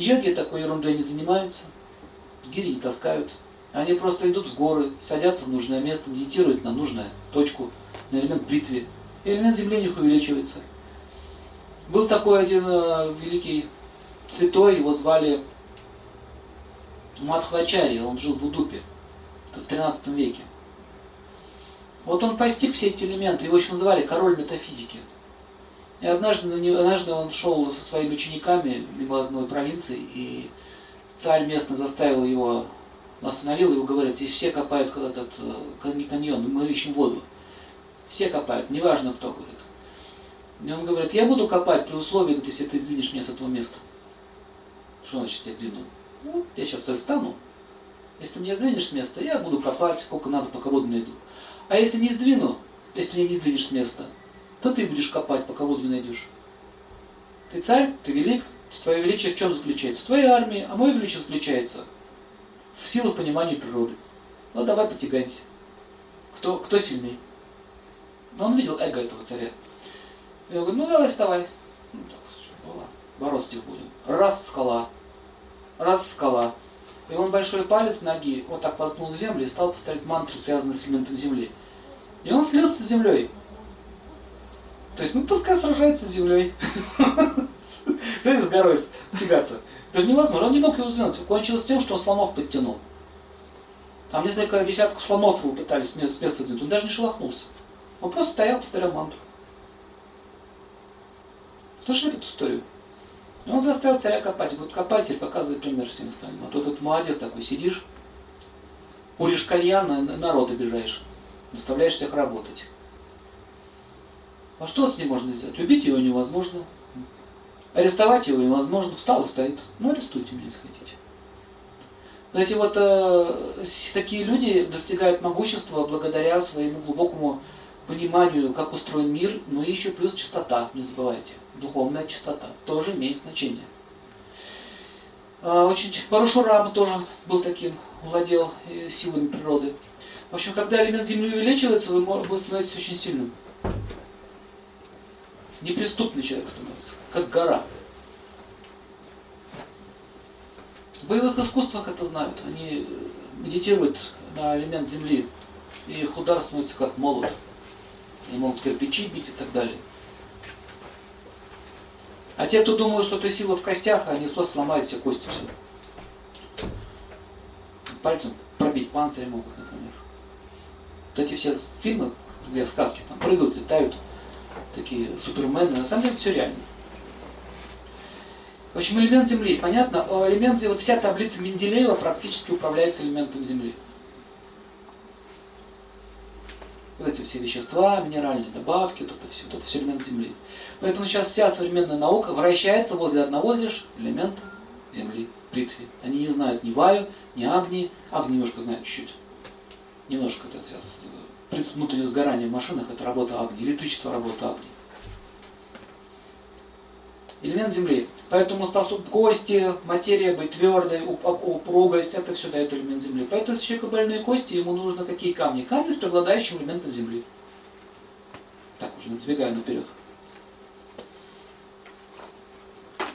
Йоги такой ерундой не занимаются, гири не таскают. Они просто идут с горы, садятся в нужное место, медитируют на нужную точку, на элемент бритвы. И элемент земли у них увеличивается. Был такой один э, великий святой, его звали Мадхвачари, он жил в Удупе в 13 веке. Вот он постиг все эти элементы, его еще называли король метафизики. И однажды, однажды он шел со своими учениками мимо одной провинции, и царь местно заставил его, остановил его, говорит, здесь все копают этот э, каньон, мы ищем воду. Все копают, неважно кто, говорит. И он говорит, я буду копать при условии, говорит, если ты сдвинешь меня с этого места. Что значит я сдвину? Ну, я сейчас встану. Если ты меня сдвинешь с места, я буду копать, сколько надо, пока воду найду. А если не сдвину, если меня не сдвинешь с места, то ты будешь копать, пока воду не найдешь. Ты царь, ты велик, твое величие в чем заключается? В твоей армии, а мое величие заключается в силу понимания природы. Ну давай потягаемся. Кто, кто сильней? Но он видел эго этого царя. И он говорит, ну давай вставай. Ну, так, бороться будем. Раз скала, раз скала. И он большой палец ноги вот так воткнул в землю и стал повторять мантры, связанные с элементом земли. И он слился с землей. То есть, ну пускай сражается с землей. Знаете, с горой тягаться. Это невозможно. Он не мог его сдвинуть. Кончилось тем, что слонов подтянул. Там несколько десятков слонов его пытались с места сдвинуть. Он даже не шелохнулся. Он просто стоял, повторял мантру. Слышали эту историю? И он заставил царя копать. Вот копай, теперь показывай пример всем остальным. А то тут молодец такой, сидишь, куришь кальян, народ обижаешь, заставляешь всех работать. А что с ним можно сделать? Убить его невозможно. Арестовать его невозможно. Встал и стоит. Ну, арестуйте меня, если хотите. Но эти вот э, такие люди достигают могущества благодаря своему глубокому пониманию, как устроен мир, но еще плюс чистота, не забывайте. Духовная чистота тоже имеет значение. А, очень Парашурама тоже был таким, владел э, силами природы. В общем, когда элемент Земли увеличивается, вы, вы становитесь очень сильным. Неприступный человек становится, как гора. В боевых искусствах это знают. Они медитируют на элемент Земли, и их удар становится как молот. Они могут кирпичи бить и так далее. А те, кто думают, что это сила в костях, они просто сломают все кости все. Пальцем пробить панцирь могут, например. Вот эти все фильмы, где сказки там прыгают, летают, такие супермены, на самом деле все реально. В общем, элемент Земли, понятно? Элемент, вот вся таблица Менделеева практически управляется элементом Земли. вот эти все вещества, минеральные добавки, вот это все, вот это все элемент Земли. Поэтому сейчас вся современная наука вращается возле одного лишь элемента Земли, Притви. Они не знают ни Ваю, ни Агни, Агни немножко знают чуть-чуть. Немножко это сейчас принцип внутреннего сгорания в машинах это работа Агни, электричество работа Агни элемент Земли. Поэтому способ кости, материя быть твердой, упругость, это все дает элемент Земли. Поэтому если человеку больные кости, ему нужно какие камни? Камни с преобладающим элементом Земли. Так уже сбегаю наперед.